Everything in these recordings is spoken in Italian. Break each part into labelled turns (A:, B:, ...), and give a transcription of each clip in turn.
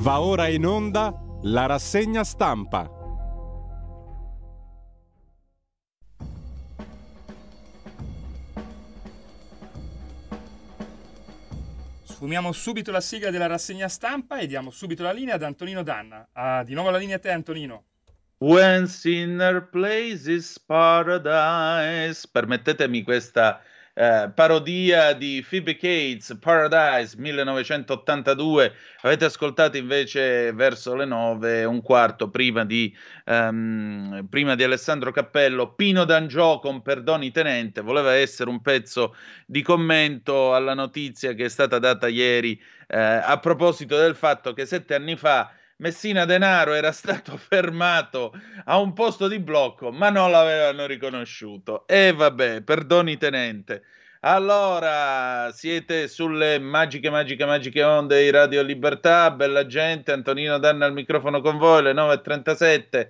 A: Va ora in onda la rassegna stampa.
B: Sfumiamo subito la sigla della rassegna stampa e diamo subito la linea ad Antonino Danna. Ah, di nuovo la linea a te, Antonino.
C: When Sinner Places Paradise. Permettetemi questa eh, parodia di Phoebe Cates, Paradise 1982. Avete ascoltato invece verso le 9, un quarto prima di, um, prima di Alessandro Cappello, Pino D'Angiò con Perdoni Tenente. Voleva essere un pezzo di commento alla notizia che è stata data ieri eh, a proposito del fatto che sette anni fa Messina Denaro era stato fermato a un posto di blocco, ma non l'avevano riconosciuto. E vabbè, perdoni tenente. Allora, siete sulle magiche, magiche, magiche onde di Radio Libertà, bella gente, Antonino Danna al microfono con voi, le 9.37.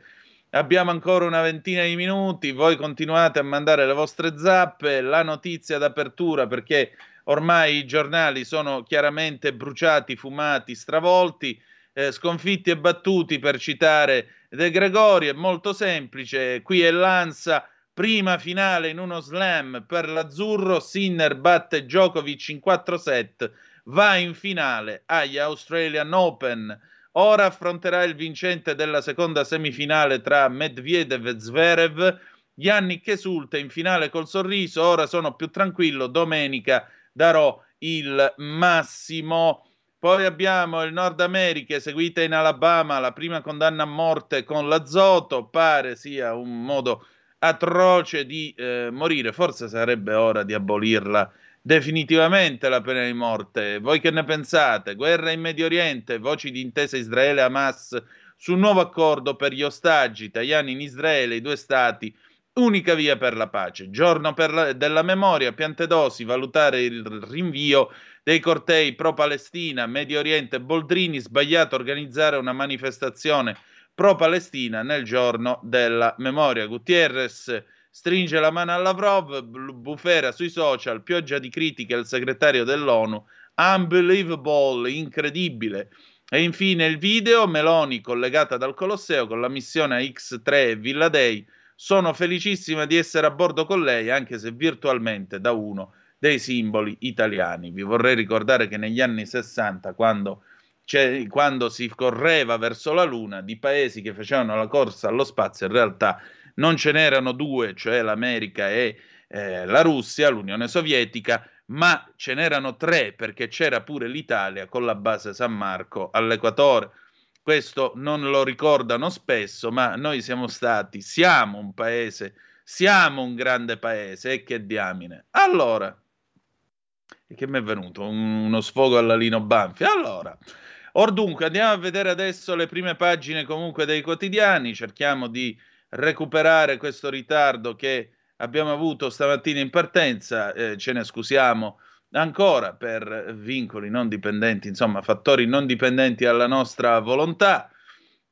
C: Abbiamo ancora una ventina di minuti, voi continuate a mandare le vostre zappe, la notizia d'apertura perché ormai i giornali sono chiaramente bruciati, fumati, stravolti eh, sconfitti e battuti per citare De Gregori, è molto semplice, qui è Lanza, prima finale in uno slam per l'azzurro, Sinner batte Djokovic in 4 set, va in finale agli Australian Open. Ora affronterà il vincente della seconda semifinale tra Medvedev e Zverev. Yannick esulta in finale col sorriso, ora sono più tranquillo, domenica darò il massimo. Poi abbiamo il Nord America, eseguita in Alabama, la prima condanna a morte con l'azoto, pare sia un modo atroce di eh, morire, forse sarebbe ora di abolirla definitivamente la pena di morte. Voi che ne pensate? Guerra in Medio Oriente, voci di intesa Israele-Hamas su un nuovo accordo per gli ostaggi italiani in Israele, i due stati, unica via per la pace. Giorno la, della memoria, Piantedosi, valutare il rinvio dei cortei pro-Palestina, Medio Oriente, Boldrini, sbagliato organizzare una manifestazione pro-Palestina nel giorno della memoria. Gutierrez stringe la mano a Lavrov, bufera sui social, pioggia di critiche al segretario dell'ONU, unbelievable, incredibile. E infine il video, Meloni collegata dal Colosseo con la missione X3 e Villa Dei. Sono felicissima di essere a bordo con lei, anche se virtualmente da uno dei simboli italiani. Vi vorrei ricordare che negli anni 60, quando, quando si correva verso la Luna, di paesi che facevano la corsa allo spazio, in realtà non ce n'erano due, cioè l'America e eh, la Russia, l'Unione Sovietica, ma ce n'erano tre perché c'era pure l'Italia con la base San Marco all'equatore. Questo non lo ricordano spesso, ma noi siamo stati, siamo un paese, siamo un grande paese e che diamine. Allora, che mi è venuto? Un, uno sfogo alla Lino Banfi. Allora, or dunque, andiamo a vedere adesso le prime pagine comunque dei quotidiani, cerchiamo di recuperare questo ritardo che abbiamo avuto stamattina in partenza, eh, ce ne scusiamo ancora per vincoli non dipendenti, insomma fattori non dipendenti alla nostra volontà.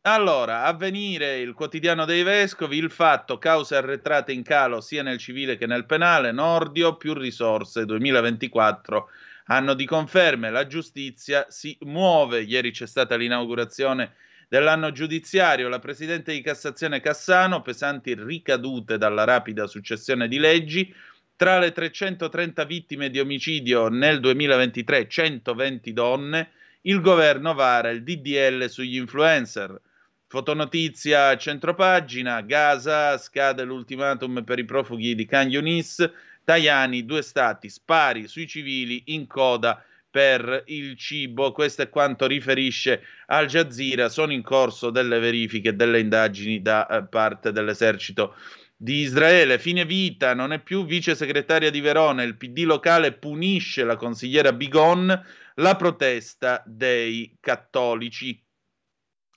C: Allora, avvenire il quotidiano dei vescovi, il fatto, cause arretrate in calo sia nel civile che nel penale, Nordio più risorse 2024, anno di conferme, la giustizia si muove, ieri c'è stata l'inaugurazione dell'anno giudiziario, la Presidente di Cassazione Cassano, pesanti ricadute dalla rapida successione di leggi, tra le 330 vittime di omicidio nel 2023, 120 donne, il governo vara il DDL sugli influencer. Fotonotizia centropagina, Gaza, scade l'ultimatum per i profughi di Khan Yunis, Tajani, due stati, spari sui civili in coda per il cibo. Questo è quanto riferisce Al Jazeera. Sono in corso delle verifiche e delle indagini da eh, parte dell'esercito di Israele. Fine vita, non è più vice segretaria di Verona. Il PD locale punisce la consigliera Bigon la protesta dei cattolici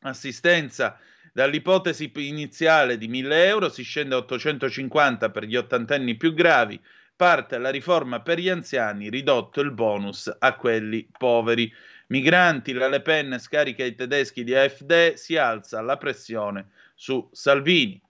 C: assistenza dall'ipotesi iniziale di 1000 euro si scende a 850 per gli ottantenni più gravi, parte la riforma per gli anziani, ridotto il bonus a quelli poveri. Migranti, la Le Pen scarica i tedeschi di AfD, si alza la pressione su Salvini.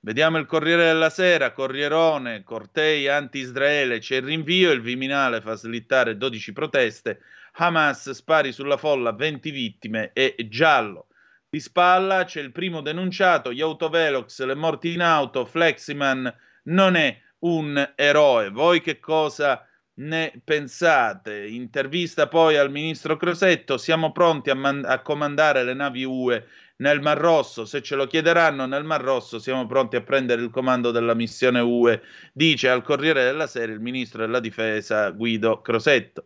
C: Vediamo il Corriere della Sera, Corrierone, cortei anti-Israele, c'è il rinvio, il Viminale fa slittare 12 proteste, Hamas spari sulla folla, 20 vittime e giallo. Di spalla c'è il primo denunciato, gli autovelox, le morti in auto, Fleximan non è un eroe. Voi che cosa ne pensate? Intervista poi al ministro Crosetto, siamo pronti a, man- a comandare le navi UE nel Mar Rosso, se ce lo chiederanno nel Mar Rosso siamo pronti a prendere il comando della missione UE, dice al Corriere della Sera il ministro della Difesa Guido Crosetto.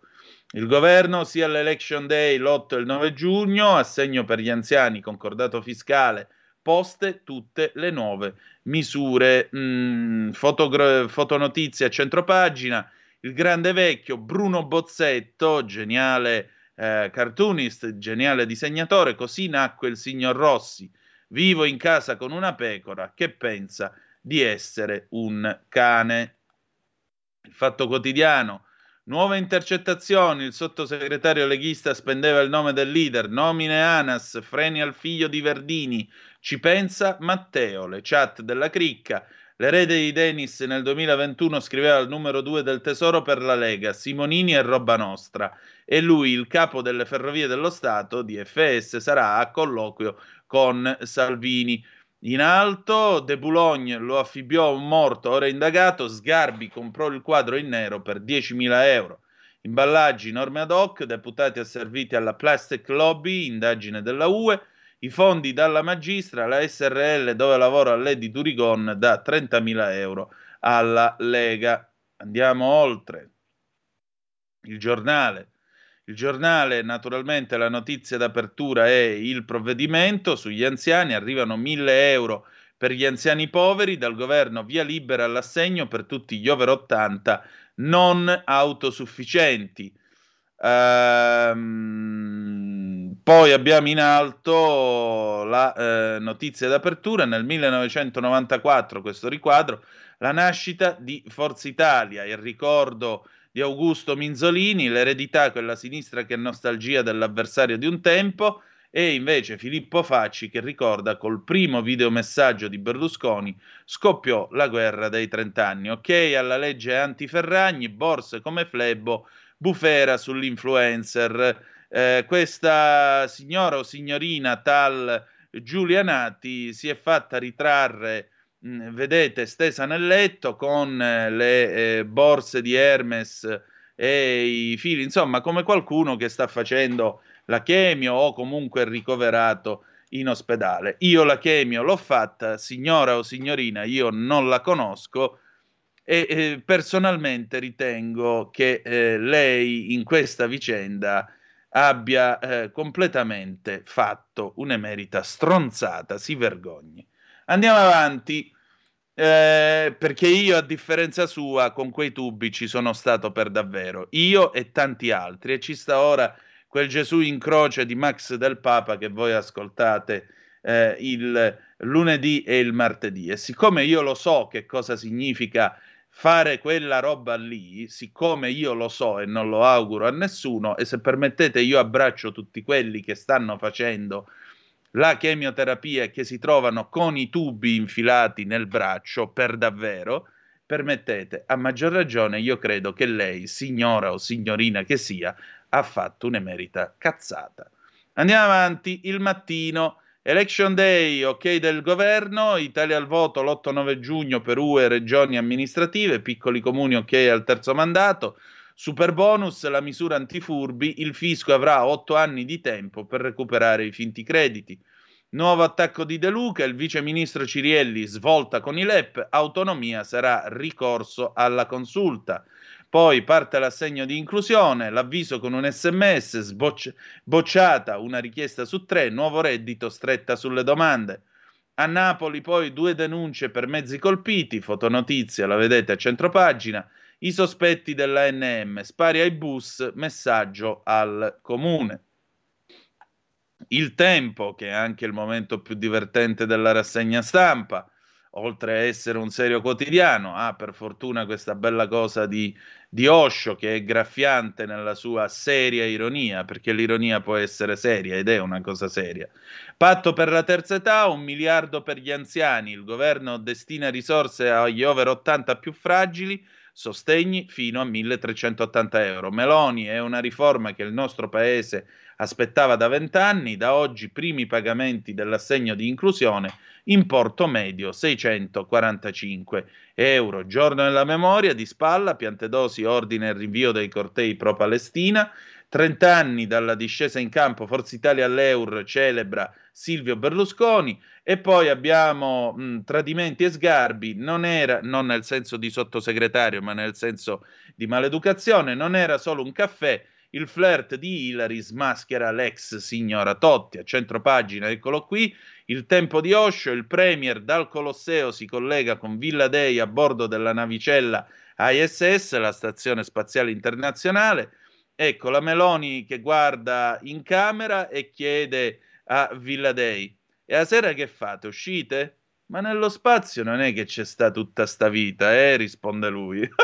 C: Il governo sia all'Election Day l'8 e il 9 giugno, assegno per gli anziani, concordato fiscale, poste tutte le nuove misure. Mm, fotogra- fotonotizie a centropagina, il grande vecchio Bruno Bozzetto, geniale eh, cartoonist, geniale disegnatore, così nacque il signor Rossi. Vivo in casa con una pecora che pensa di essere un cane. Il fatto quotidiano. Nuove intercettazioni, il sottosegretario leghista spendeva il nome del leader, nomine Anas, freni al figlio di Verdini, ci pensa Matteo, le chat della cricca, l'erede di Denis nel 2021 scriveva il numero 2 del tesoro per la Lega, Simonini e Roba Nostra. E lui, il capo delle ferrovie dello Stato di FS, sarà a colloquio con Salvini. In alto, De Boulogne lo affibbiò a un morto ora indagato, Sgarbi comprò il quadro in nero per 10.000 euro. Imballaggi, norme ad hoc, deputati asserviti alla Plastic Lobby, indagine della UE, i fondi dalla magistra, la SRL dove lavora Lady Durigon da 30.000 euro alla Lega. Andiamo oltre. Il giornale. Il giornale, naturalmente, la notizia d'apertura è il provvedimento. Sugli anziani, arrivano 1000 euro per gli anziani poveri, dal governo via libera all'assegno per tutti gli over 80 non autosufficienti. Ehm, poi abbiamo in alto la eh, notizia d'apertura. Nel 1994, questo riquadro, la nascita di Forza Italia, il ricordo di Augusto Minzolini, l'eredità, quella sinistra che è nostalgia dell'avversario di un tempo, e invece Filippo Facci che ricorda col primo videomessaggio di Berlusconi scoppiò la guerra dei trent'anni. Ok alla legge anti-Ferragni, borse come Flebbo, bufera sull'influencer. Eh, questa signora o signorina tal Giulianati si è fatta ritrarre Vedete, stesa nel letto con eh, le eh, borse di Hermes e i fili, insomma, come qualcuno che sta facendo la chemio o comunque ricoverato in ospedale. Io la chemio l'ho fatta, signora o signorina, io non la conosco e eh, personalmente ritengo che eh, lei in questa vicenda abbia eh, completamente fatto un'emerita stronzata, si vergogni. Andiamo avanti. Eh, perché io, a differenza sua, con quei tubi ci sono stato per davvero. Io e tanti altri. E ci sta ora quel Gesù in croce di Max del Papa che voi ascoltate eh, il lunedì e il martedì. E siccome io lo so che cosa significa fare quella roba lì, siccome io lo so e non lo auguro a nessuno, e se permettete io abbraccio tutti quelli che stanno facendo la chemioterapia e che si trovano con i tubi infilati nel braccio per davvero, permettete, a maggior ragione io credo che lei, signora o signorina che sia, ha fatto un'emerita cazzata. Andiamo avanti, il mattino, election day, ok del governo, Italia al voto l'8-9 giugno per UE, regioni amministrative, piccoli comuni ok al terzo mandato, Super bonus, la misura antifurbi, il fisco avrà otto anni di tempo per recuperare i finti crediti. Nuovo attacco di De Luca, il vice ministro Cirielli svolta con i LEP, autonomia sarà ricorso alla consulta. Poi parte l'assegno di inclusione, l'avviso con un sms, sbocci- bocciata una richiesta su tre, nuovo reddito stretta sulle domande. A Napoli poi due denunce per mezzi colpiti, fotonotizia, la vedete a centropagina i sospetti dell'ANM, spari ai bus, messaggio al comune. Il tempo, che è anche il momento più divertente della rassegna stampa, oltre a essere un serio quotidiano, ha per fortuna questa bella cosa di, di Osho che è graffiante nella sua seria ironia, perché l'ironia può essere seria ed è una cosa seria. Patto per la terza età, un miliardo per gli anziani, il governo destina risorse agli over 80 più fragili, sostegni fino a 1380 euro. Meloni è una riforma che il nostro paese aspettava da vent'anni, da oggi primi pagamenti dell'assegno di inclusione, importo medio 645 euro. Giorno della memoria di Spalla, Piantedosi ordine il rinvio dei cortei pro-Palestina, 30 anni dalla discesa in campo, Forza Italia all'Eur celebra Silvio Berlusconi e poi abbiamo mh, tradimenti e sgarbi, non era, non nel senso di sottosegretario, ma nel senso di maleducazione, non era solo un caffè, il flirt di Hillary smaschera l'ex signora Totti. A centro pagina, eccolo qui, il tempo di Osho, il premier dal Colosseo si collega con Villa Dei a bordo della navicella ISS, la stazione spaziale internazionale. Ecco la Meloni che guarda in camera e chiede a Villa Dei: E a sera che fate? Uscite? Ma nello spazio non è che c'è sta tutta sta vita, eh? risponde lui.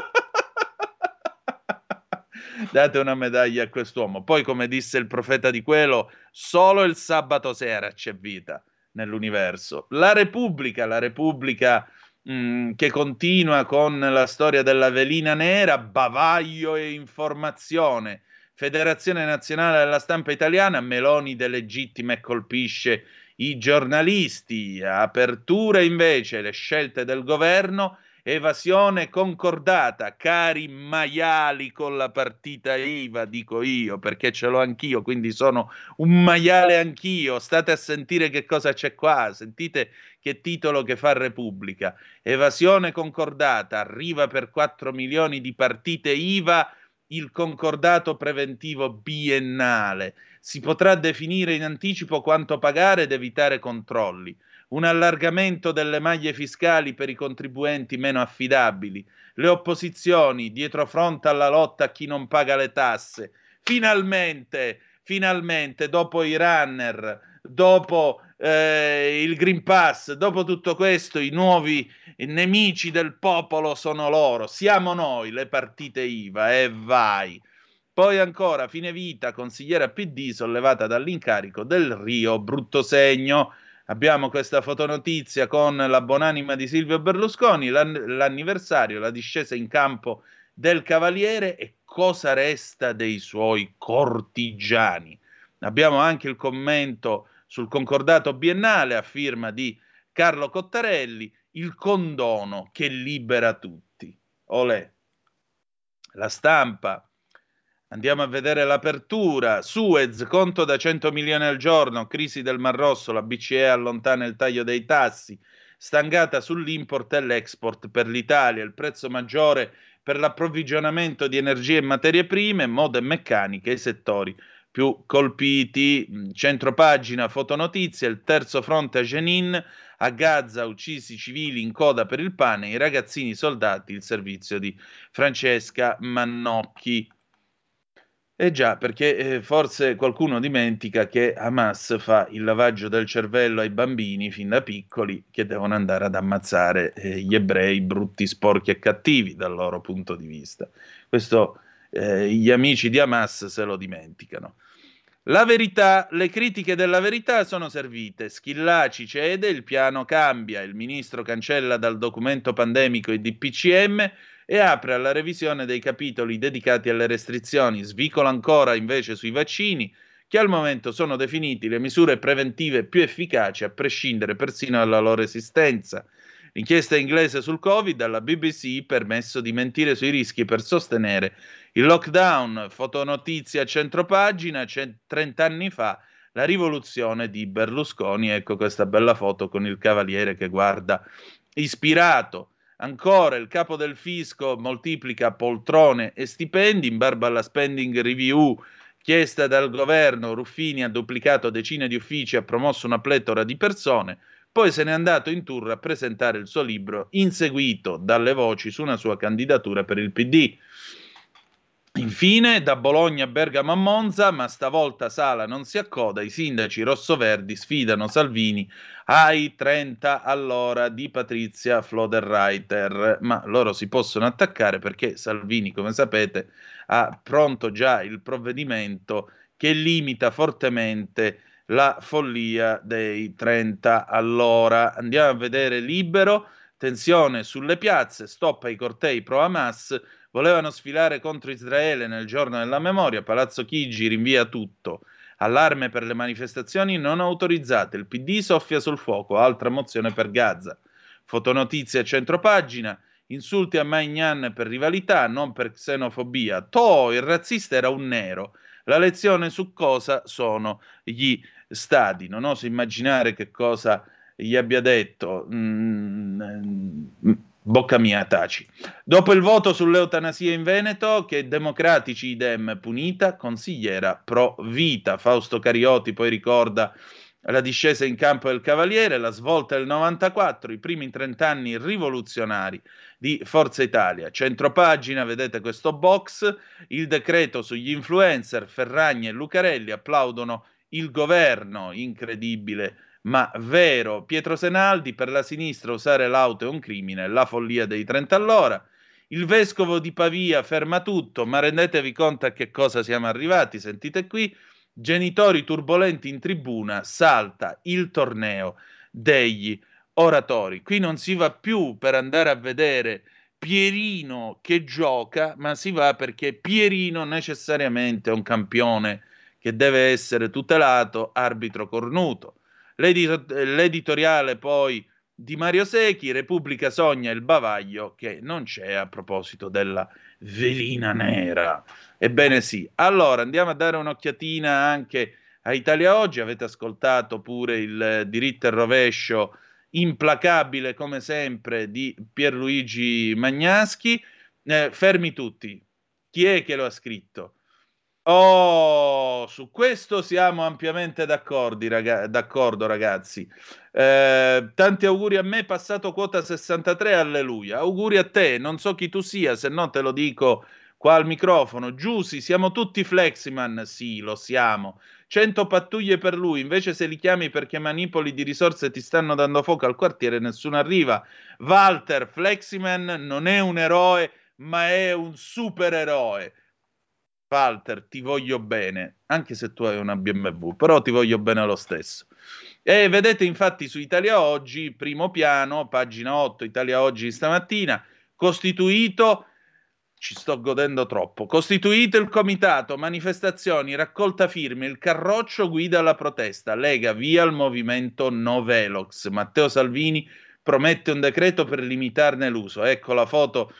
C: Date una medaglia a quest'uomo. Poi, come disse il profeta di quello, solo il sabato sera c'è vita nell'universo. La Repubblica, la Repubblica mm, che continua con la storia della velina nera, bavaglio e informazione. Federazione Nazionale della Stampa Italiana, Meloni delegittima e colpisce i giornalisti. Apertura invece le scelte del governo evasione concordata, cari maiali con la partita IVA, dico io, perché ce l'ho anch'io, quindi sono un maiale anch'io. State a sentire che cosa c'è qua, sentite che titolo che fa Repubblica. Evasione concordata, arriva per 4 milioni di partite IVA il concordato preventivo biennale. Si potrà definire in anticipo quanto pagare ed evitare controlli un allargamento delle maglie fiscali per i contribuenti meno affidabili, le opposizioni dietro fronte alla lotta a chi non paga le tasse. Finalmente, finalmente, dopo i runner, dopo eh, il Green Pass, dopo tutto questo, i nuovi nemici del popolo sono loro, siamo noi, le partite IVA, e vai. Poi ancora, fine vita, consigliera PD sollevata dall'incarico del Rio, brutto segno Abbiamo questa fotonotizia con la buonanima di Silvio Berlusconi, l'ann- l'anniversario, la discesa in campo del Cavaliere e cosa resta dei suoi cortigiani. Abbiamo anche il commento sul concordato biennale a firma di Carlo Cottarelli, il condono che libera tutti. Olè. La stampa Andiamo a vedere l'apertura. Suez, conto da 100 milioni al giorno, crisi del Mar Rosso, la BCE allontana il taglio dei tassi, stangata sull'import e l'export per l'Italia, il prezzo maggiore per l'approvvigionamento di energie e materie prime, moda e meccanica, i settori più colpiti. Centro pagina, fotonotizie, il terzo fronte a Jenin, a Gaza uccisi civili in coda per il pane, i ragazzini soldati, il servizio di Francesca Mannocchi. Eh già, perché eh, forse qualcuno dimentica che Hamas fa il lavaggio del cervello ai bambini fin da piccoli che devono andare ad ammazzare eh, gli ebrei brutti, sporchi e cattivi dal loro punto di vista. Questo eh, gli amici di Hamas se lo dimenticano. La verità, le critiche della verità sono servite. Schillaci cede, il piano cambia, il ministro cancella dal documento pandemico i DPCM e apre alla revisione dei capitoli dedicati alle restrizioni. Svicola ancora invece sui vaccini, che al momento sono definiti le misure preventive più efficaci a prescindere persino dalla loro esistenza. L'inchiesta inglese sul Covid alla BBC permesso di mentire sui rischi per sostenere il lockdown. Fotonotizia a centropagina, 30 anni fa, la rivoluzione di Berlusconi. Ecco questa bella foto con il cavaliere che guarda ispirato. Ancora il capo del fisco moltiplica poltrone e stipendi in barba alla spending review chiesta dal governo. Ruffini ha duplicato decine di uffici, ha promosso una pletora di persone. Poi se n'è andato in tour a presentare il suo libro, inseguito dalle voci su una sua candidatura per il PD. Infine, da Bologna a Bergamo a Monza, ma stavolta Sala non si accoda, i sindaci rossoverdi sfidano Salvini ai 30 all'ora di Patrizia Floderreiter, ma loro si possono attaccare perché Salvini, come sapete, ha pronto già il provvedimento che limita fortemente la follia dei 30 all'ora. Andiamo a vedere libero Tensione sulle piazze, stop ai cortei pro Hamas, volevano sfilare contro Israele nel giorno della memoria, Palazzo Chigi rinvia tutto. Allarme per le manifestazioni non autorizzate, il PD soffia sul fuoco, altra mozione per Gaza. Fotonotizie a centropagina, insulti a Magnan per rivalità, non per xenofobia. To, il razzista era un nero. La lezione su cosa sono gli stati. Non oso immaginare che cosa gli abbia detto. Mm, mm, bocca mia, taci. Dopo il voto sull'eutanasia in Veneto, che democratici idem punita, consigliera pro vita. Fausto Carioti poi ricorda la discesa in campo del Cavaliere, la svolta del 94, i primi 30 anni rivoluzionari di Forza Italia. Centropagina, vedete questo box, il decreto sugli influencer, Ferragni e Lucarelli applaudono il governo, incredibile ma vero. Pietro Senaldi, per la sinistra usare l'auto è un crimine, la follia dei 30 all'ora. Il vescovo di Pavia ferma tutto, ma rendetevi conto a che cosa siamo arrivati, sentite qui, genitori turbolenti in tribuna, salta il torneo degli oratori. Qui non si va più per andare a vedere Pierino che gioca, ma si va perché Pierino necessariamente è un campione che deve essere tutelato, arbitro cornuto. L'editoriale poi di Mario Secchi, Repubblica sogna il bavaglio che non c'è a proposito della velina nera. Ebbene sì. Allora andiamo a dare un'occhiatina anche a Italia Oggi. Avete ascoltato pure il diritto e rovescio implacabile come sempre di Pierluigi Magnaschi. Eh, fermi tutti. Chi è che lo ha scritto? Oh, su questo siamo ampiamente raga- d'accordo, ragazzi. Eh, tanti auguri a me, passato quota 63, alleluia. Auguri a te, non so chi tu sia, se no te lo dico qua al microfono. Giussi, siamo tutti Fleximan? Sì, lo siamo. 100 pattuglie per lui, invece se li chiami perché manipoli di risorse ti stanno dando fuoco al quartiere, nessuno arriva. Walter, Fleximan non è un eroe, ma è un supereroe. Walter, ti voglio bene, anche se tu hai una BMW, però ti voglio bene lo stesso. E vedete infatti su Italia Oggi, primo piano, pagina 8, Italia Oggi stamattina, costituito, ci sto godendo troppo, costituito il comitato, manifestazioni, raccolta firme, il carroccio guida la protesta, Lega via il movimento Novelox, Matteo Salvini promette un decreto per limitarne l'uso, ecco la foto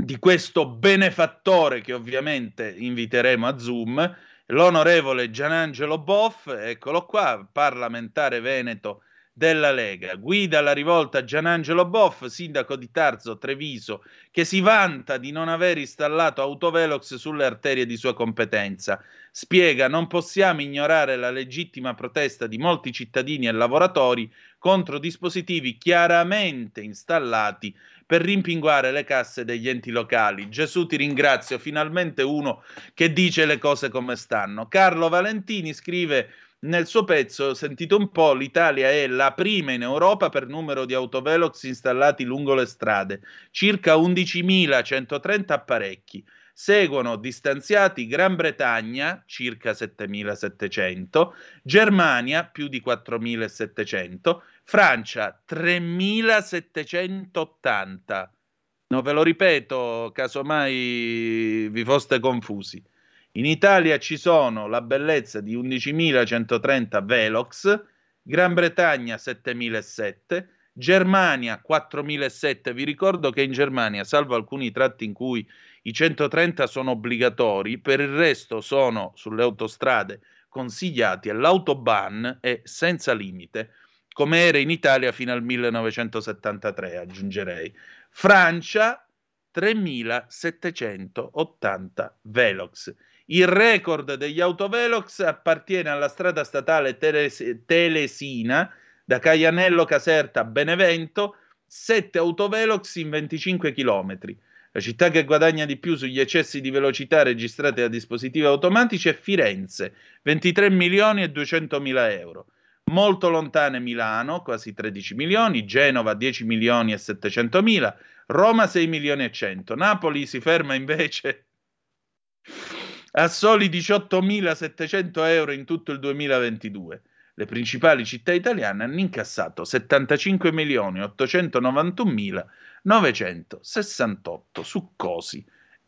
C: di questo benefattore che ovviamente inviteremo a Zoom, l'onorevole Gianangelo Boff, eccolo qua, parlamentare veneto della Lega. Guida la rivolta Gianangelo Boff, sindaco di Tarzo Treviso, che si vanta di non aver installato autovelox sulle arterie di sua competenza. Spiega: non possiamo ignorare la legittima protesta di molti cittadini e lavoratori contro dispositivi chiaramente installati per rimpinguare le casse degli enti locali. Gesù ti ringrazio, finalmente uno che dice le cose come stanno. Carlo Valentini scrive nel suo pezzo, sentite un po', l'Italia è la prima in Europa per numero di autovelox installati lungo le strade, circa 11.130 apparecchi. Seguono distanziati Gran Bretagna, circa 7.700, Germania, più di 4.700, Francia 3780. Non ve lo ripeto, casomai vi foste confusi. In Italia ci sono la bellezza di 11.130 Velox, Gran Bretagna 7.007, Germania 4.007. Vi ricordo che in Germania, salvo alcuni tratti in cui i 130 sono obbligatori, per il resto sono sulle autostrade consigliati e l'autobahn è senza limite come era in Italia fino al 1973, aggiungerei. Francia 3780 Velox. Il record degli autovelox appartiene alla strada statale Teles- Telesina da Caianello Caserta a Benevento, 7 autovelox in 25 km. La città che guadagna di più sugli eccessi di velocità registrati da dispositivi automatici è Firenze, 23 milioni e 200 mila euro molto lontane Milano, quasi 13 milioni, Genova 10 milioni e 700 mila, Roma 6 milioni e 100, Napoli si ferma invece a soli 18.700 euro in tutto il 2022. le principali città italiane hanno incassato 75 milioni 891 mila 968 succosi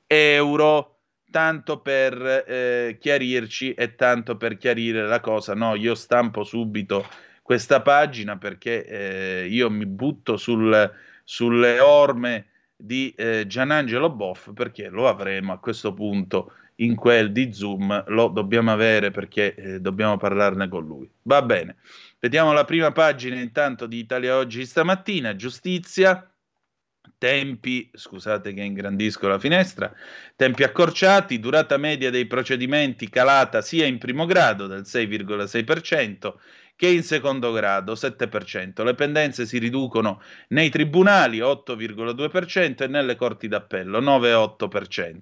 C: euro tanto per eh, chiarirci e tanto per chiarire la cosa no io stampo subito questa pagina perché eh, io mi butto sul, sulle orme di eh, Gianangelo Boff perché lo avremo a questo punto in quel di Zoom, lo dobbiamo avere perché eh, dobbiamo parlarne con lui. Va bene, vediamo la prima pagina intanto di Italia Oggi stamattina, giustizia. Tempi, scusate che ingrandisco la finestra, tempi accorciati, durata media dei procedimenti calata sia in primo grado del 6,6% che in secondo grado 7%. Le pendenze si riducono nei tribunali 8,2% e nelle corti d'appello 9,8%.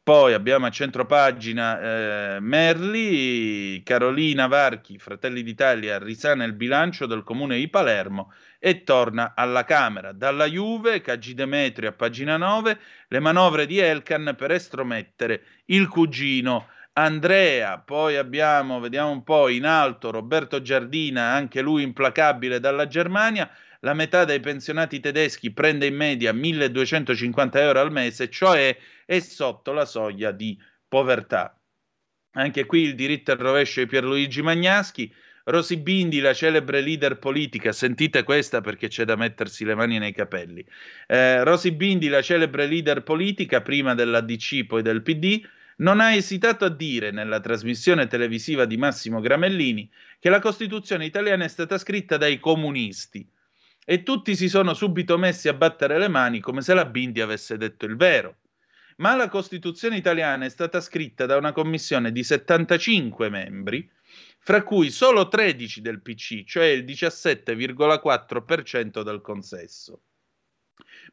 C: Poi abbiamo a centropagina eh, Merli, Carolina Varchi, Fratelli d'Italia, risana il bilancio del comune di Palermo e torna alla Camera. Dalla Juve, Cagi Demetrio a pagina 9, le manovre di Elkan per estromettere il cugino Andrea, poi abbiamo, vediamo un po', in alto Roberto Giardina, anche lui implacabile dalla Germania, la metà dei pensionati tedeschi prende in media 1250 euro al mese, cioè è sotto la soglia di povertà. Anche qui il diritto al rovescio di Pierluigi Magnaschi, Rosy Bindi, la celebre leader politica, sentite questa perché c'è da mettersi le mani nei capelli. Eh, Rosy Bindi, la celebre leader politica, prima della DC, poi del PD, non ha esitato a dire nella trasmissione televisiva di Massimo Gramellini che la Costituzione italiana è stata scritta dai comunisti e tutti si sono subito messi a battere le mani come se la Bindi avesse detto il vero. Ma la Costituzione italiana è stata scritta da una commissione di 75 membri, fra cui solo 13 del PC, cioè il 17,4% del consesso.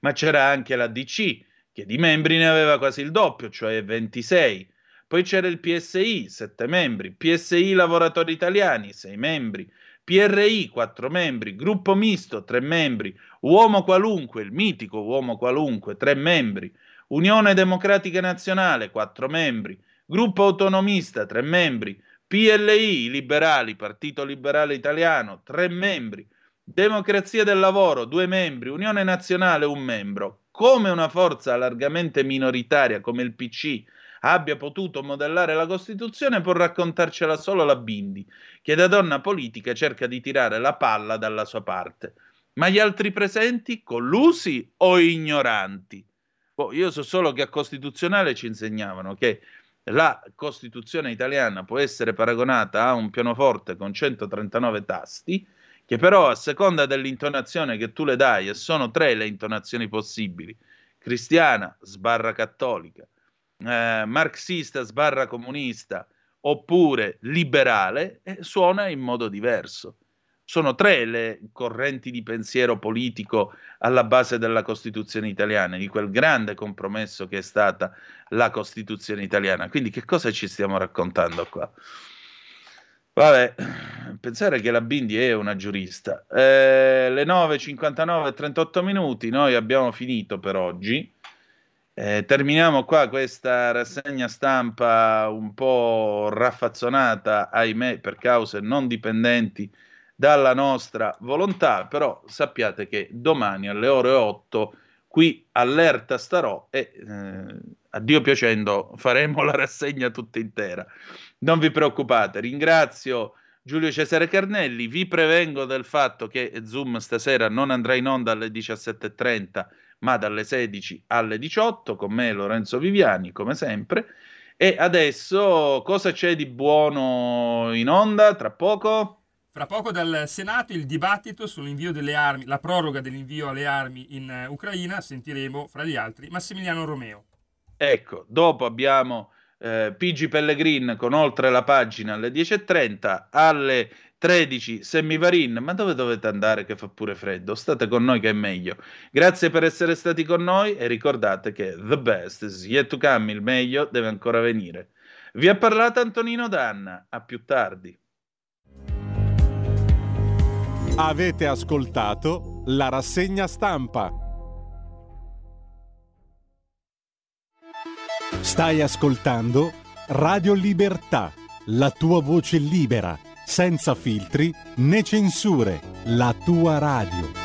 C: Ma c'era anche la DC, che di membri ne aveva quasi il doppio, cioè 26. Poi c'era il PSI, 7 membri, PSI Lavoratori Italiani, 6 membri, PRI, 4 membri, Gruppo Misto, 3 membri, Uomo Qualunque, il mitico Uomo Qualunque, 3 membri, Unione Democratica Nazionale, 4 membri, Gruppo Autonomista, 3 membri, PLI, Liberali, Partito Liberale Italiano, 3 membri, Democrazia del Lavoro, 2 membri, Unione Nazionale, 1 membro, come una forza largamente minoritaria come il PC abbia potuto modellare la Costituzione può raccontarcela solo la Bindi, che da donna politica cerca di tirare la palla dalla sua parte. Ma gli altri presenti, collusi o ignoranti? Oh, io so solo che a Costituzionale ci insegnavano che la Costituzione italiana può essere paragonata a un pianoforte con 139 tasti che però a seconda dell'intonazione che tu le dai, e sono tre le intonazioni possibili, cristiana sbarra cattolica, eh, marxista sbarra comunista, oppure liberale, eh, suona in modo diverso. Sono tre le correnti di pensiero politico alla base della Costituzione italiana, di quel grande compromesso che è stata la Costituzione italiana. Quindi che cosa ci stiamo raccontando qua? Vabbè, pensare che la Bindi è una giurista. Eh, le 9.59 38 minuti, noi abbiamo finito per oggi. Eh, terminiamo qua questa rassegna stampa un po' raffazzonata, ahimè, per cause non dipendenti dalla nostra volontà, però sappiate che domani alle ore 8 qui allerta starò e eh, a Dio piacendo faremo la rassegna tutta intera. Non vi preoccupate, ringrazio Giulio Cesare Carnelli, vi prevengo del fatto che Zoom stasera non andrà in onda alle 17.30 ma dalle 16 alle 18 con me Lorenzo Viviani come sempre e adesso cosa c'è di buono in onda tra poco?
B: Fra poco dal Senato il dibattito sull'invio delle armi, la proroga dell'invio alle armi in uh, Ucraina, sentiremo fra gli altri Massimiliano Romeo.
C: Ecco, dopo abbiamo eh, PG Pellegrin con oltre la pagina alle 10.30, alle 13 Semivarin, ma dove dovete andare che fa pure freddo? State con noi che è meglio. Grazie per essere stati con noi e ricordate che the best is yet to come, il meglio deve ancora venire. Vi ha parlato Antonino Danna, a più tardi.
A: Avete ascoltato la rassegna stampa. Stai ascoltando Radio Libertà, la tua voce libera senza filtri né censure, la tua radio.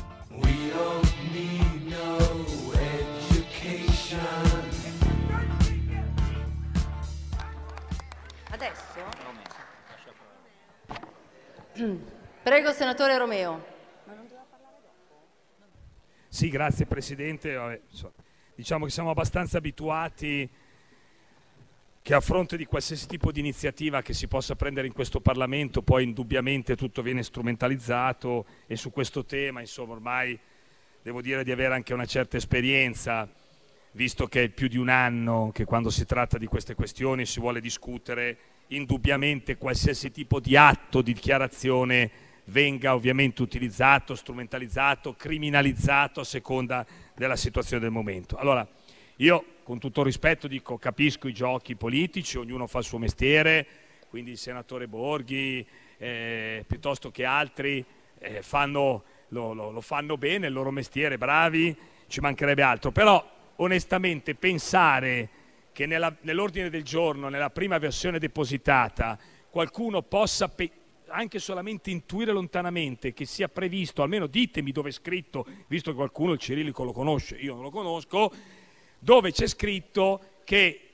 D: Prego, senatore Romeo.
E: Sì, grazie Presidente. Vabbè, diciamo che siamo abbastanza abituati che a fronte di qualsiasi tipo di iniziativa che si possa prendere in questo Parlamento, poi indubbiamente tutto viene strumentalizzato e su questo tema, insomma, ormai devo dire di avere anche una certa esperienza, visto che è più di un anno che quando si tratta di queste questioni si vuole discutere indubbiamente qualsiasi tipo di atto, di dichiarazione venga ovviamente utilizzato, strumentalizzato, criminalizzato a seconda della situazione del momento. Allora, io con tutto rispetto dico, capisco i giochi politici, ognuno fa il suo mestiere, quindi il senatore Borghi eh, piuttosto che altri eh, fanno, lo, lo, lo fanno bene, il loro mestiere, bravi, ci mancherebbe altro, però onestamente pensare che nell'ordine del giorno, nella prima versione depositata, qualcuno possa anche solamente intuire lontanamente che sia previsto, almeno ditemi dove è scritto, visto che qualcuno il cirillico lo conosce, io non lo conosco, dove c'è scritto che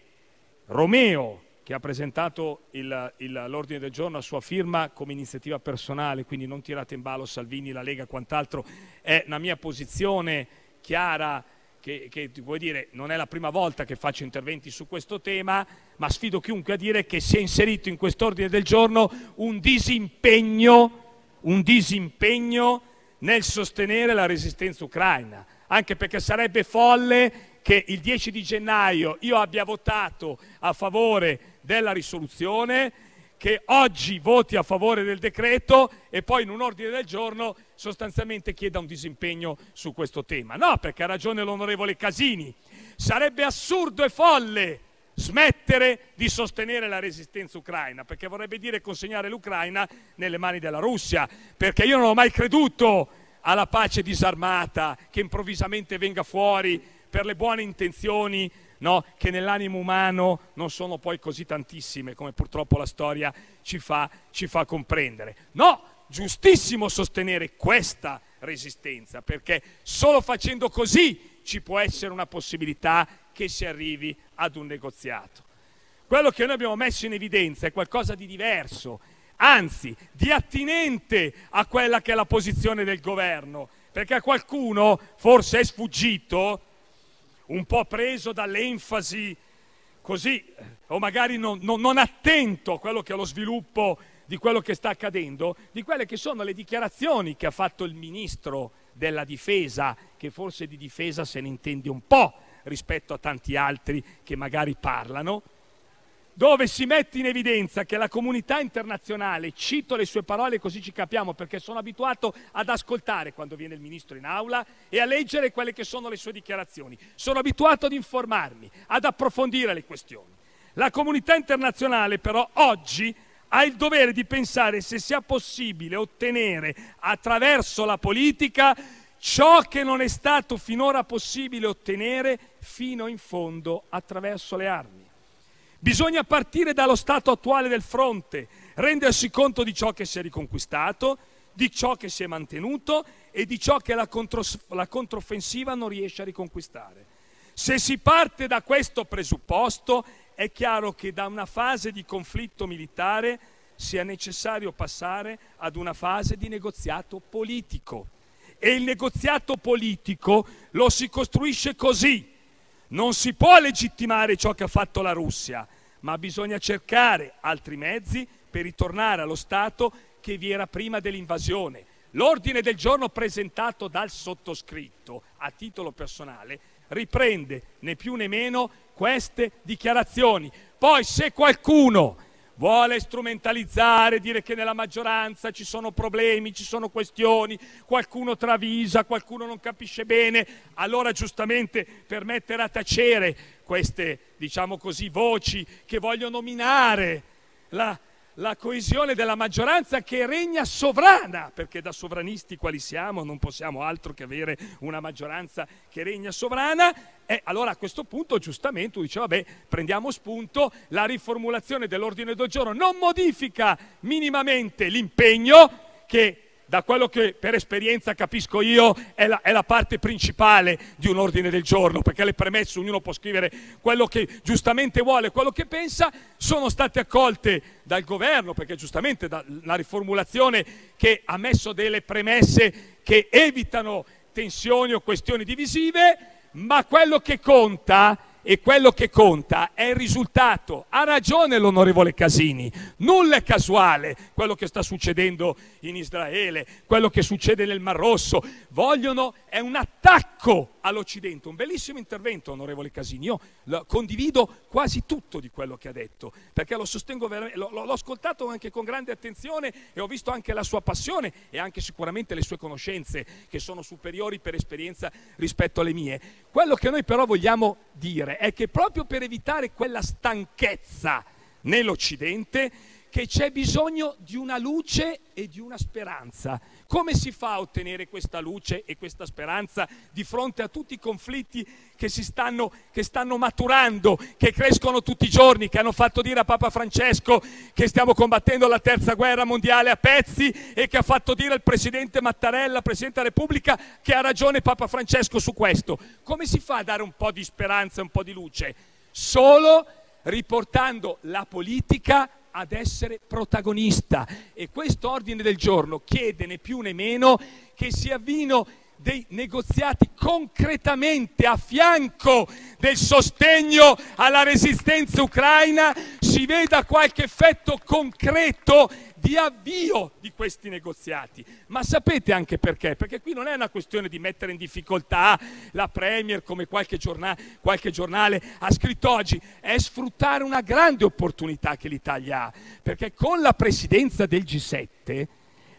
E: Romeo, che ha presentato l'ordine del giorno a sua firma come iniziativa personale, quindi non tirate in ballo Salvini, la Lega, quant'altro, è una mia posizione chiara che, che dire, non è la prima volta che faccio interventi su questo tema, ma sfido chiunque a dire che si è inserito in quest'ordine del giorno un disimpegno, un disimpegno nel sostenere la resistenza ucraina, anche perché sarebbe folle che il 10 di gennaio io abbia votato a favore della risoluzione che oggi voti a favore del decreto e poi in un ordine del giorno sostanzialmente chieda un disimpegno su questo tema. No, perché ha ragione l'onorevole Casini. Sarebbe assurdo e folle smettere di sostenere la resistenza ucraina, perché vorrebbe dire consegnare l'Ucraina nelle mani della Russia, perché io non ho mai creduto alla pace disarmata che improvvisamente venga fuori per le buone intenzioni no? che nell'animo umano non sono poi così tantissime come purtroppo la storia ci fa, ci fa comprendere. No, giustissimo sostenere questa resistenza, perché solo facendo così ci può essere una possibilità che si arrivi ad un negoziato. Quello che noi abbiamo messo in evidenza è qualcosa di diverso, anzi di attinente a quella che è la posizione del governo, perché a qualcuno forse è sfuggito un po' preso dall'enfasi così, o magari non, non, non attento a quello che è lo sviluppo di quello che sta accadendo, di quelle che sono le dichiarazioni che ha fatto il ministro della difesa, che forse di difesa se ne intende un po' rispetto a tanti altri che magari parlano, dove si mette in evidenza che la comunità internazionale, cito le sue parole così ci capiamo perché sono abituato ad ascoltare quando viene il ministro in aula e a leggere quelle che sono le sue dichiarazioni, sono abituato ad informarmi, ad approfondire le questioni. La comunità internazionale però oggi ha il dovere di pensare se sia possibile ottenere attraverso la politica ciò che non è stato finora possibile ottenere fino in fondo attraverso le armi. Bisogna partire dallo stato attuale del fronte, rendersi conto di ciò che si è riconquistato, di ciò che si è mantenuto e di ciò che la, contro, la controffensiva non riesce a riconquistare. Se si parte da questo presupposto, è chiaro che da una fase di conflitto militare sia necessario passare ad una fase di negoziato politico. E il negoziato politico lo si costruisce così non si può legittimare ciò che ha fatto la Russia, ma bisogna cercare altri mezzi per ritornare allo stato che vi era prima dell'invasione. L'ordine del giorno presentato dal sottoscritto a titolo personale riprende né più né meno queste dichiarazioni. Poi se qualcuno vuole strumentalizzare, dire che nella maggioranza ci sono problemi, ci sono questioni, qualcuno travisa, qualcuno non capisce bene, allora giustamente per mettere a tacere queste, diciamo così, voci che vogliono minare la, la coesione della maggioranza che regna sovrana, perché da sovranisti quali siamo? Non possiamo altro che avere una maggioranza che regna sovrana, e allora a questo punto giustamente dice vabbè prendiamo spunto, la riformulazione dell'ordine del giorno non modifica minimamente l'impegno che da quello che per esperienza capisco io è la, è la, parte principale di un ordine del giorno, perché le premesse ognuno può scrivere quello che giustamente vuole, quello che pensa, sono state accolte dal governo, perché giustamente la riformulazione che ha messo delle premesse che evitano tensioni o questioni divisive, ma quello che conta e quello che conta è il risultato. Ha ragione l'onorevole Casini, nulla è casuale quello che sta succedendo in Israele, quello che succede nel Mar Rosso. Vogliono, è un attacco all'Occidente. Un bellissimo intervento, onorevole Casini. Io condivido quasi tutto di quello che ha detto, perché lo sostengo veramente, l'ho ascoltato anche con grande attenzione e ho visto anche la sua passione e anche sicuramente le sue conoscenze, che sono superiori per esperienza rispetto alle mie. Quello che noi però vogliamo dire è che proprio per evitare quella stanchezza nell'Occidente, che c'è bisogno di una luce e di una speranza. Come si fa a ottenere questa luce e questa speranza di fronte a tutti i conflitti che, stanno, che stanno maturando, che crescono tutti i giorni, che hanno fatto dire a Papa Francesco che stiamo combattendo la terza guerra mondiale a pezzi e che ha fatto dire al Presidente Mattarella, Presidente della Repubblica, che ha ragione Papa Francesco su questo? Come si fa a dare un po' di speranza un po' di luce? Solo riportando la politica ad essere protagonista. E questo ordine del giorno chiede né più né meno che si avvino dei negoziati concretamente a fianco del sostegno alla resistenza ucraina, si veda qualche effetto concreto di avvio di questi negoziati. Ma sapete anche perché? Perché qui non è una questione di mettere in difficoltà la Premier, come qualche giornale, qualche giornale ha scritto oggi, è sfruttare una grande opportunità che l'Italia ha. Perché con la presidenza del G7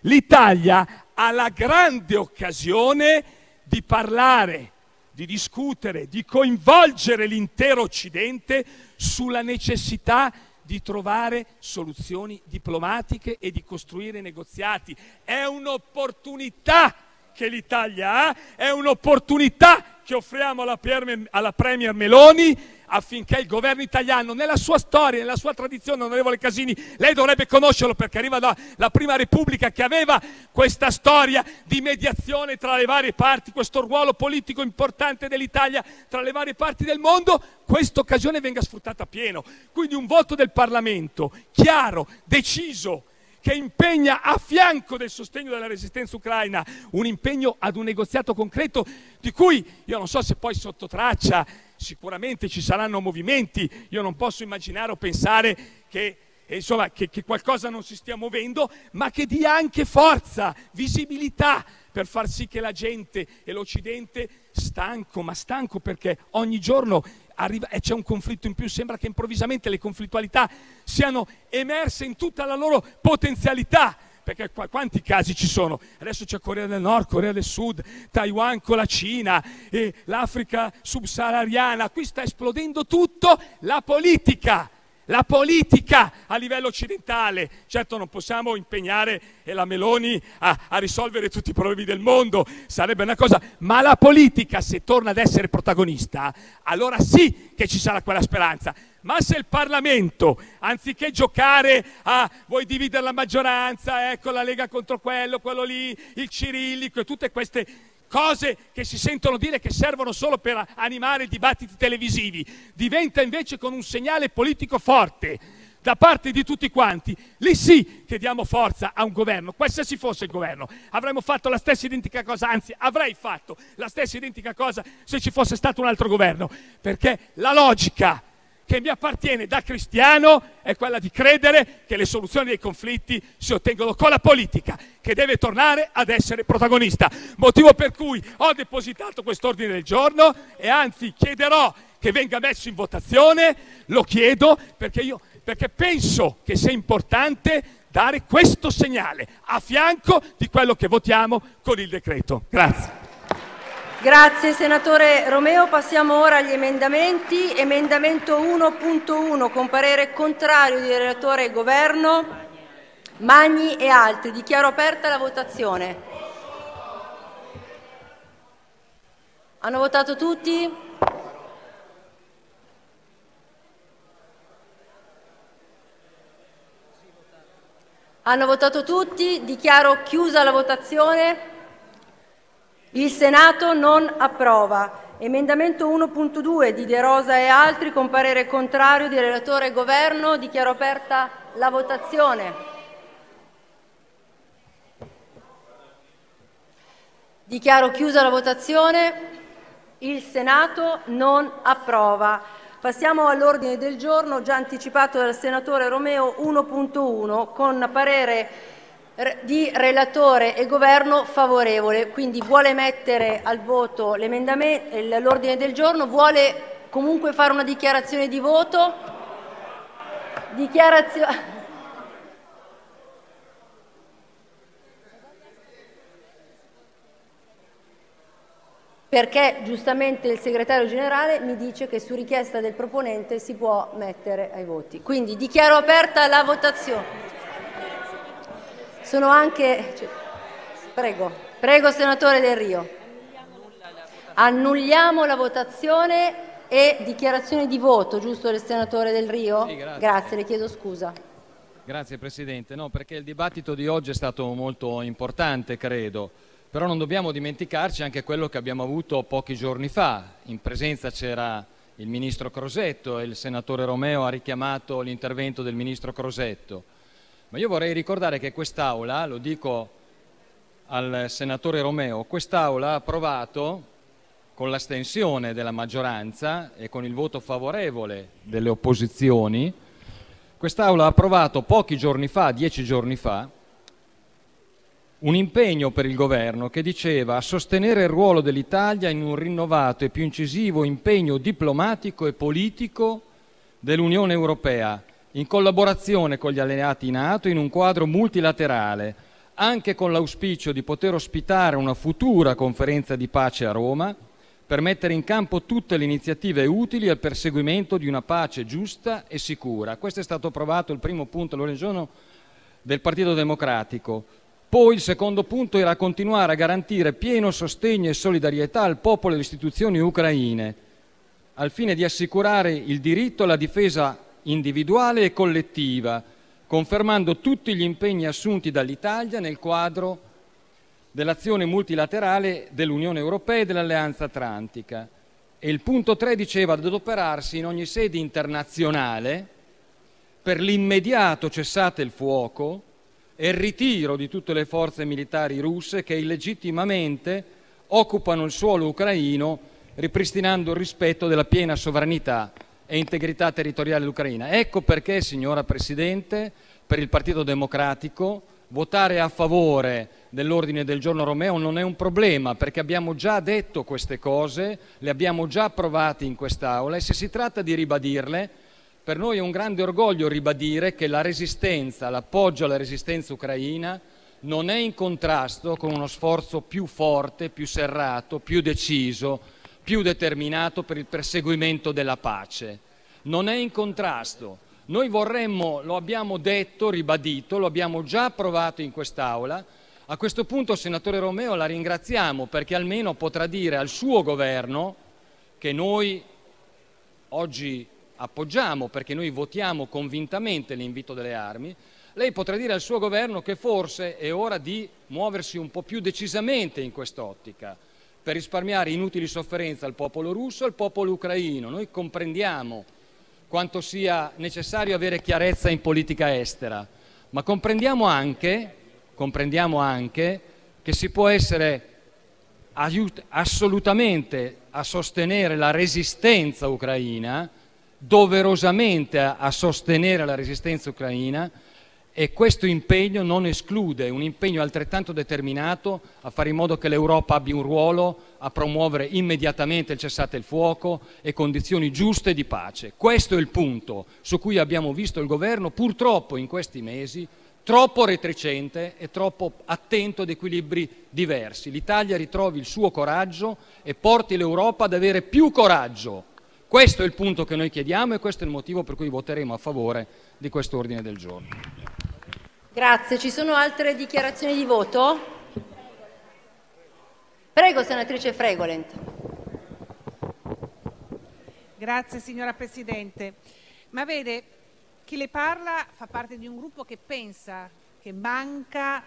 E: l'Italia ha la grande occasione di parlare, di discutere, di coinvolgere l'intero Occidente sulla necessità di trovare soluzioni diplomatiche e di costruire negoziati. È un'opportunità che l'Italia ha, è un'opportunità che offriamo alla, alla Premier Meloni affinché il governo italiano, nella sua storia, nella sua tradizione, onorevole Casini, lei dovrebbe conoscerlo perché arriva dalla Prima Repubblica che aveva questa storia di mediazione tra le varie parti, questo ruolo politico importante dell'Italia tra le varie parti del mondo, questa occasione venga sfruttata a pieno. Quindi un voto del Parlamento chiaro, deciso, che impegna a fianco del sostegno della resistenza ucraina un impegno ad un negoziato concreto di cui io non so se poi sotto traccia sicuramente ci saranno movimenti, io non posso immaginare o pensare che, insomma, che, che qualcosa non si stia muovendo, ma che dia anche forza, visibilità per far sì che la gente e l'Occidente, stanco, ma stanco perché ogni giorno arriva, e c'è un conflitto in più, sembra che improvvisamente le conflittualità siano emerse in tutta la loro potenzialità perché qua, quanti casi ci sono? Adesso c'è Corea del Nord, Corea del Sud, Taiwan con la Cina, e l'Africa subsahariana, qui sta esplodendo tutto, la politica la politica a livello occidentale. Certo non possiamo impegnare la Meloni a, a, risolvere tutti i problemi del mondo, sarebbe una cosa, ma la politica se torna ad essere protagonista, allora sì che ci sarà quella speranza. Ma se il Parlamento, anziché giocare a vuoi dividere la maggioranza, ecco la Lega contro quello, quello lì, il cirillico e tutte queste cose che si sentono dire che servono solo per animare dibattiti televisivi, diventa invece con un segnale politico forte da parte di tutti quanti, lì sì che diamo forza a un governo, qualsiasi fosse il governo. Avremmo fatto la stessa identica cosa, anzi avrei fatto la stessa identica cosa se ci fosse stato un altro governo, perché la logica che mi appartiene da cristiano è quella di credere che le soluzioni dei conflitti si ottengono con la politica, che deve tornare ad essere protagonista. Motivo per cui ho depositato quest'ordine del giorno e anzi chiederò che venga messo in votazione, lo chiedo perché io perché penso che sia importante dare questo segnale a fianco di quello che votiamo con il decreto. Grazie.
D: Grazie senatore Romeo. Passiamo ora agli emendamenti. Emendamento 1.1 con parere contrario di relatore e governo. Magni e altri. Dichiaro aperta la votazione. Hanno votato tutti? Hanno votato tutti? Dichiaro chiusa la votazione. Il Senato non approva. Emendamento 1.2 di De Rosa e altri con parere contrario di relatore e governo. Dichiaro aperta la votazione. Dichiaro chiusa la votazione. Il Senato non approva. Passiamo all'ordine del giorno già anticipato dal senatore Romeo 1.1 con parere di relatore e governo favorevole, quindi vuole mettere al voto l'ordine del giorno, vuole comunque fare una dichiarazione di voto? Dichiarazione. Perché giustamente il segretario generale mi dice che su richiesta del proponente si può mettere ai voti. Quindi dichiaro aperta la votazione. Sono anche... Cioè, prego, prego senatore Del Rio. Annulliamo la votazione e dichiarazione di voto, giusto del senatore Del Rio?
F: Sì, grazie.
D: grazie, le chiedo scusa.
F: Grazie Presidente, no, perché il dibattito di oggi è stato molto importante, credo, però non dobbiamo dimenticarci anche quello che abbiamo avuto pochi giorni fa. In presenza c'era il Ministro Crosetto e il Senatore Romeo ha richiamato l'intervento del Ministro Crosetto. Ma io vorrei ricordare che quest'Aula, lo dico al senatore Romeo, quest'Aula ha approvato con l'astensione della maggioranza e con il voto favorevole delle opposizioni, quest'Aula ha approvato pochi giorni fa, dieci giorni fa, un impegno per il governo che diceva a sostenere il ruolo dell'Italia in un rinnovato e più incisivo impegno diplomatico e politico dell'Unione Europea in collaborazione con gli alleati NATO in un quadro multilaterale, anche con l'auspicio di poter ospitare una futura conferenza di pace a Roma per mettere in campo tutte le iniziative utili al perseguimento di una pace giusta e sicura. Questo è stato approvato il primo punto all'ordine del Partito Democratico. Poi il secondo punto era continuare a garantire pieno sostegno e solidarietà al popolo e alle istituzioni ucraine, al fine di assicurare il diritto alla difesa individuale e collettiva, confermando tutti gli impegni assunti dall'Italia nel quadro dell'azione multilaterale dell'Unione Europea e dell'Alleanza Atlantica. E il punto 3 diceva ad adoperarsi in ogni sede internazionale per l'immediato cessate il fuoco e il ritiro di tutte le forze militari russe che illegittimamente occupano il suolo ucraino, ripristinando il rispetto della piena sovranità e integrità territoriale dell'Ucraina. Ecco perché, signora Presidente, per il Partito Democratico votare a favore dell'ordine del giorno Romeo non è un problema, perché abbiamo già detto queste cose, le abbiamo già approvate in quest'Aula e se si tratta di ribadirle, per noi è un grande orgoglio ribadire che la resistenza, l'appoggio alla resistenza ucraina non è in contrasto con uno sforzo più forte, più serrato, più deciso più determinato per il perseguimento della pace. Non è in contrasto. Noi vorremmo, lo abbiamo detto, ribadito, lo abbiamo già approvato in quest'Aula. A questo punto, senatore Romeo, la ringraziamo perché almeno potrà dire al suo governo che noi oggi appoggiamo perché noi votiamo convintamente l'invito delle armi, lei potrà dire al suo governo che forse è ora di muoversi un po' più decisamente in quest'ottica per risparmiare inutili sofferenze al popolo russo e al popolo ucraino. Noi comprendiamo quanto sia necessario avere chiarezza in politica estera, ma comprendiamo anche, comprendiamo anche che si può essere assolutamente a sostenere la resistenza ucraina, doverosamente a sostenere la resistenza ucraina, e questo impegno non esclude un impegno altrettanto determinato a fare in modo che l'Europa abbia un ruolo a promuovere immediatamente il cessate il fuoco e condizioni giuste di pace. Questo è il punto su cui abbiamo visto il governo purtroppo in questi mesi troppo retricente e troppo attento ad equilibri diversi. L'Italia ritrovi il suo coraggio e porti l'Europa ad avere più coraggio. Questo è il punto che noi chiediamo e questo è il motivo per cui voteremo a favore di questo ordine del giorno.
D: Grazie. Ci sono altre dichiarazioni di voto? Prego, senatrice Fregolent.
G: Grazie, signora Presidente. Ma vede, chi le parla fa parte di un gruppo che pensa che manca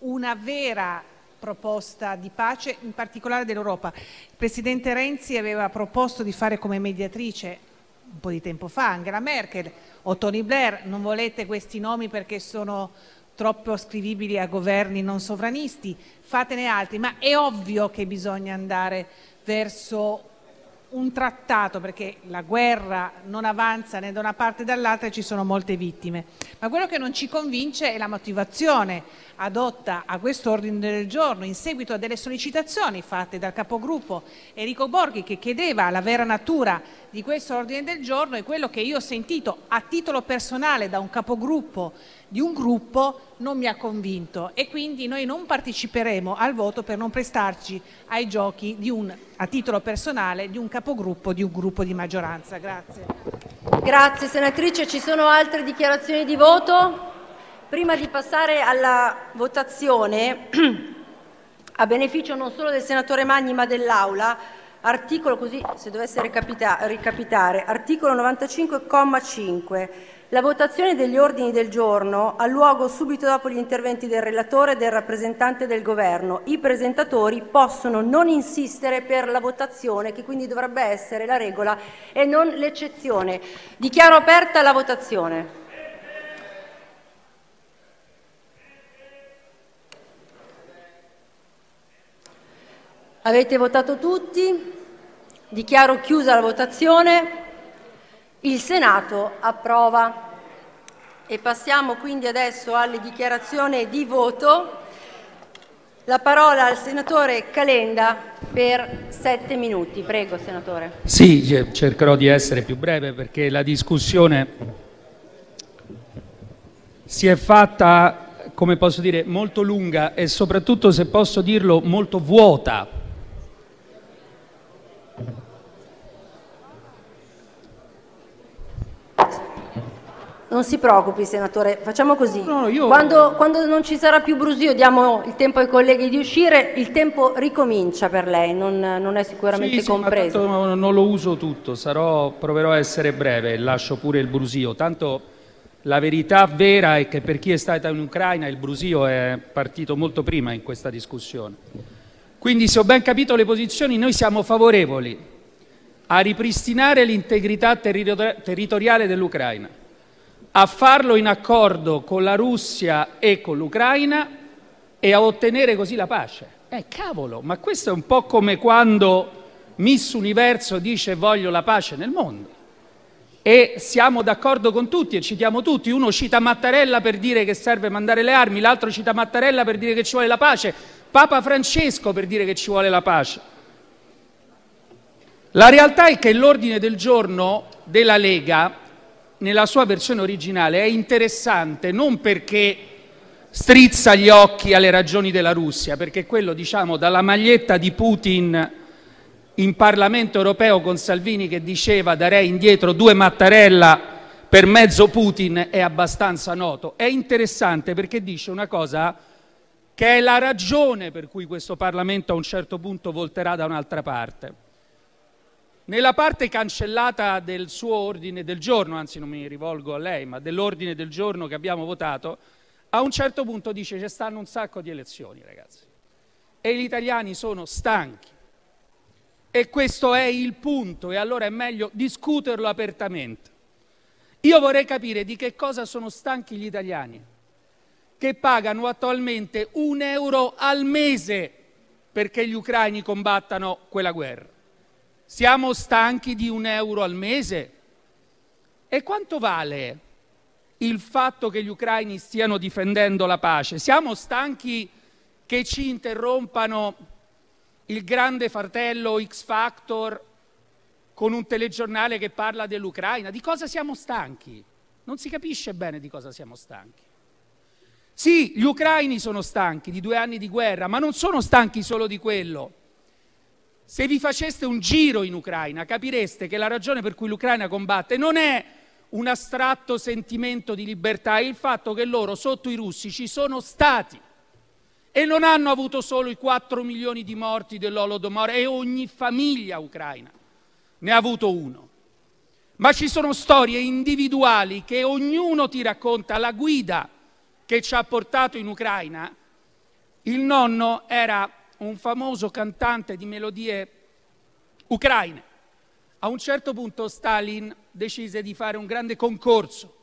G: una vera proposta di pace, in particolare dell'Europa. Il Presidente Renzi aveva proposto di fare come mediatrice un po' di tempo fa Angela Merkel, o Tony Blair, non volete questi nomi perché sono troppo ascrivibili a governi non sovranisti, fatene altri, ma è ovvio che bisogna andare verso un trattato perché la guerra non avanza né da una parte né dall'altra e ci sono molte vittime. Ma quello che non ci convince è la motivazione adotta a questo ordine del giorno in seguito a delle sollecitazioni fatte dal capogruppo Enrico Borghi che chiedeva la vera natura di questo ordine del giorno e quello che io ho sentito a titolo personale da un capogruppo di un gruppo non mi ha convinto e quindi noi non parteciperemo al voto per non prestarci ai giochi un, a titolo personale di un capogruppo di un gruppo di maggioranza. Grazie.
D: Grazie senatrice, ci sono altre dichiarazioni di voto? Prima di passare alla votazione, a beneficio non solo del senatore Magni ma dell'Aula, articolo così se dovesse ricapitare, articolo 95,5 la votazione degli ordini del giorno ha luogo subito dopo gli interventi del relatore e del rappresentante del Governo. I presentatori possono non insistere per la votazione, che quindi dovrebbe essere la regola e non l'eccezione. Dichiaro aperta la votazione. Avete votato tutti? Dichiaro chiusa la votazione. Il Senato approva. E passiamo quindi adesso alle dichiarazioni di voto. La parola al senatore Calenda per sette minuti. Prego, senatore.
H: Sì, cercherò di essere più breve perché la discussione si è fatta, come posso dire, molto lunga e soprattutto, se posso dirlo, molto vuota
D: Non si preoccupi, senatore, facciamo così. No, io... quando, quando, non ci sarà più brusio diamo il tempo ai colleghi di uscire, il tempo ricomincia per lei, non, non è sicuramente
H: sì,
D: compreso.
H: Sì, ma non lo uso tutto, sarò, proverò a essere breve e lascio pure il brusio. Tanto la verità vera è che per chi è stato in Ucraina il brusio è partito molto prima in questa discussione. Quindi se ho ben capito le posizioni, noi siamo favorevoli a ripristinare l'integrità territoriale dell'Ucraina a farlo in accordo con la Russia e con l'Ucraina e a ottenere così la pace. Eh, cavolo, ma questo è un po' come quando Miss Universo dice voglio la pace nel mondo. E siamo d'accordo con tutti e citiamo tutti. Uno cita Mattarella per dire che serve mandare le armi, l'altro cita Mattarella per dire che ci vuole la pace, Papa Francesco per dire che ci vuole la pace. La realtà è che l'ordine del giorno della Lega nella sua versione originale è interessante non perché strizza gli occhi alle ragioni della Russia, perché quello, diciamo, dalla maglietta di Putin in Parlamento europeo con Salvini che diceva darei indietro due Mattarella per mezzo Putin è abbastanza noto. È interessante perché dice una cosa che è la ragione per cui questo Parlamento a un certo punto volterà da un'altra parte. Nella parte cancellata del suo ordine del giorno, anzi non mi rivolgo a lei, ma dell'ordine del giorno che abbiamo votato, a un certo punto dice ci stanno un sacco di elezioni, ragazzi. E gli italiani sono stanchi. E questo è il punto, e allora è meglio discuterlo apertamente. Io vorrei capire di che cosa sono stanchi gli italiani, che pagano attualmente un euro al mese perché gli ucraini combattano quella guerra. Siamo stanchi di un euro al mese? E quanto vale il fatto che gli ucraini stiano difendendo la pace. Siamo stanchi che ci interrompano il grande fratello X Factor con un telegiornale che parla dell'Ucraina. Di cosa siamo stanchi? Non si capisce bene di cosa siamo stanchi. Sì, gli ucraini sono stanchi di due anni di guerra, ma non sono stanchi solo di quello. Se vi faceste un giro in Ucraina capireste che la ragione per cui l'Ucraina combatte non è un astratto sentimento di libertà, è il fatto che loro sotto i russi ci sono stati e non hanno avuto solo i 4 milioni di morti dell'Olodomor e ogni famiglia ucraina ne ha avuto uno. Ma ci sono storie individuali che ognuno ti racconta la guida che ci ha portato in Ucraina, il nonno era un famoso cantante di melodie ucraine. A un certo punto Stalin decise di fare un grande concorso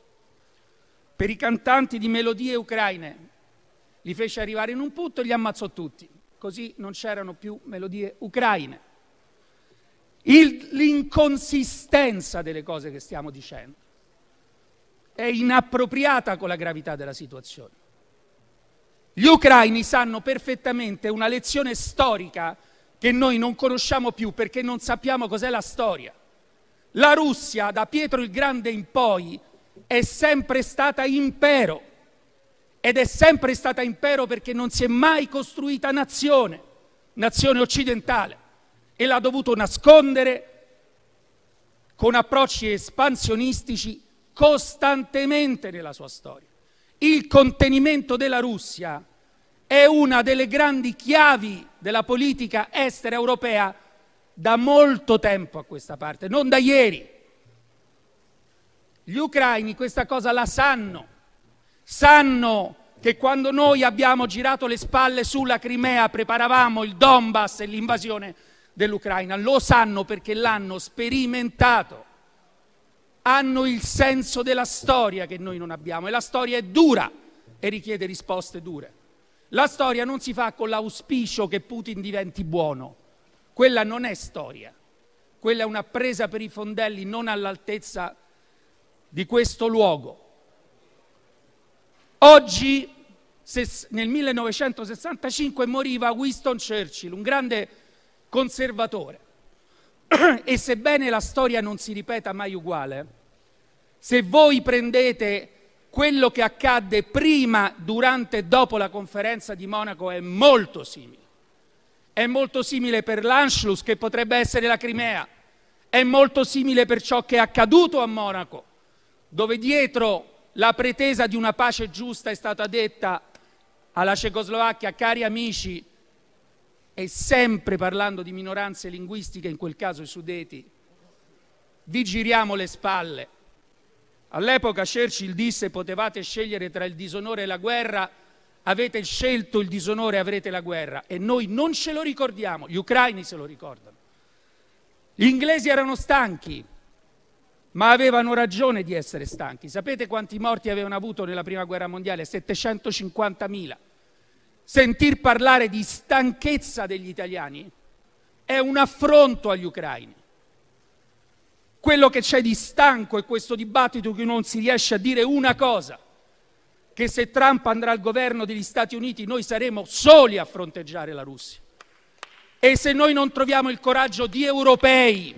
H: per i cantanti di melodie ucraine. Li fece arrivare in un punto e li ammazzò tutti. Così non c'erano più melodie ucraine. Il, l'inconsistenza delle cose che stiamo dicendo è inappropriata con la gravità della situazione. Gli ucraini sanno perfettamente una lezione storica che noi non conosciamo più perché non sappiamo cos'è la storia. La Russia, da Pietro il Grande in poi, è sempre stata impero ed è sempre stata impero perché non si è mai costruita nazione, nazione occidentale, e l'ha dovuto nascondere con approcci espansionistici costantemente nella sua storia. Il contenimento della Russia è una delle grandi chiavi della politica estera europea da molto tempo a questa parte, non da ieri. Gli ucraini questa cosa la sanno, sanno che quando noi abbiamo girato le spalle sulla Crimea preparavamo il Donbass e l'invasione dell'Ucraina, lo sanno perché l'hanno sperimentato hanno il senso della storia che noi non abbiamo e la storia è dura e richiede risposte dure. La storia non si fa con l'auspicio che Putin diventi buono, quella non è storia, quella è una presa per i fondelli non all'altezza di questo luogo. Oggi, nel 1965, moriva Winston Churchill, un grande conservatore. E sebbene la storia non si ripeta mai uguale, se voi prendete quello che accadde prima, durante e dopo la conferenza di Monaco è molto simile. È molto simile per l'Anschluss, che potrebbe essere la Crimea. È molto simile per ciò che è accaduto a Monaco, dove dietro la pretesa di una pace giusta è stata detta alla Cecoslovacchia, cari amici, e sempre parlando di minoranze linguistiche, in quel caso i sudeti, vi giriamo le spalle All'epoca Churchill disse potevate scegliere tra il disonore e la guerra, avete scelto il disonore e avrete la guerra e noi non ce lo ricordiamo, gli ucraini se lo ricordano. Gli inglesi erano stanchi, ma avevano ragione di essere stanchi. Sapete quanti morti avevano avuto nella Prima Guerra Mondiale? 750.000. Sentir parlare di stanchezza degli italiani è un affronto agli ucraini. Quello che c'è di stanco è questo dibattito che non si riesce a dire una cosa, che se Trump andrà al governo degli Stati Uniti noi saremo soli a fronteggiare la Russia. E se noi non troviamo il coraggio di europei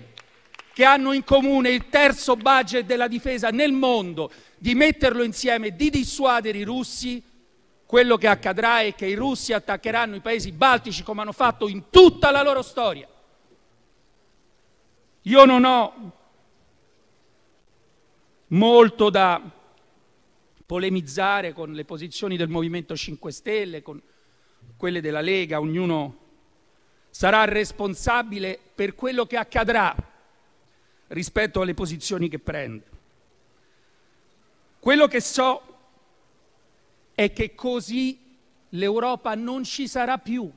H: che hanno in comune il terzo budget della difesa nel mondo, di metterlo insieme, di dissuadere i russi, quello che accadrà è che i russi attaccheranno i paesi baltici come hanno fatto in tutta la loro storia. Io non ho molto da polemizzare con le posizioni del Movimento 5 Stelle, con quelle della Lega, ognuno sarà responsabile per quello che accadrà rispetto alle posizioni che prende. Quello che so è che così l'Europa non ci sarà più.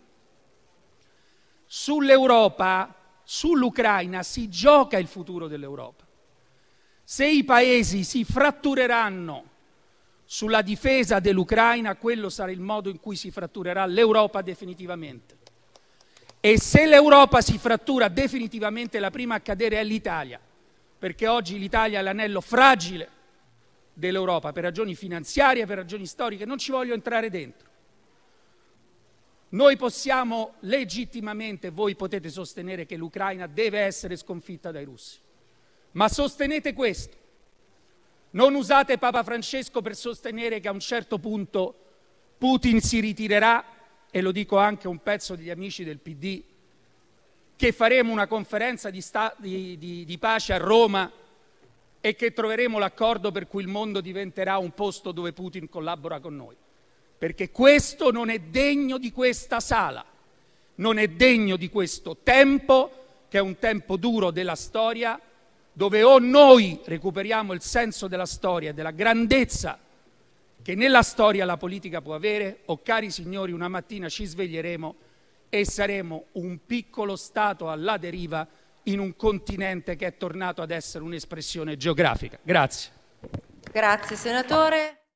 H: Sull'Europa, sull'Ucraina si gioca il futuro dell'Europa. Se i paesi si frattureranno sulla difesa dell'Ucraina, quello sarà il modo in cui si fratturerà l'Europa definitivamente. E se l'Europa si frattura definitivamente, la prima a cadere è l'Italia, perché oggi l'Italia è l'anello fragile dell'Europa per ragioni finanziarie, per ragioni storiche, non ci voglio entrare dentro. Noi possiamo legittimamente, voi potete sostenere che l'Ucraina deve essere sconfitta dai russi, ma sostenete questo. Non usate Papa Francesco per sostenere che a un certo punto Putin si ritirerà, e lo dico anche a un pezzo degli amici del PD, che faremo una conferenza di, sta- di, di, di pace a Roma e che troveremo l'accordo per cui il mondo diventerà un posto dove Putin collabora con noi perché questo non è degno di questa sala, non è degno di questo tempo, che è un tempo duro della storia, dove o noi recuperiamo il senso della storia e della grandezza che nella storia la politica può avere, o cari signori, una mattina ci sveglieremo e saremo un piccolo Stato alla deriva in un continente che è tornato ad essere un'espressione geografica. Grazie.
D: Grazie senatore.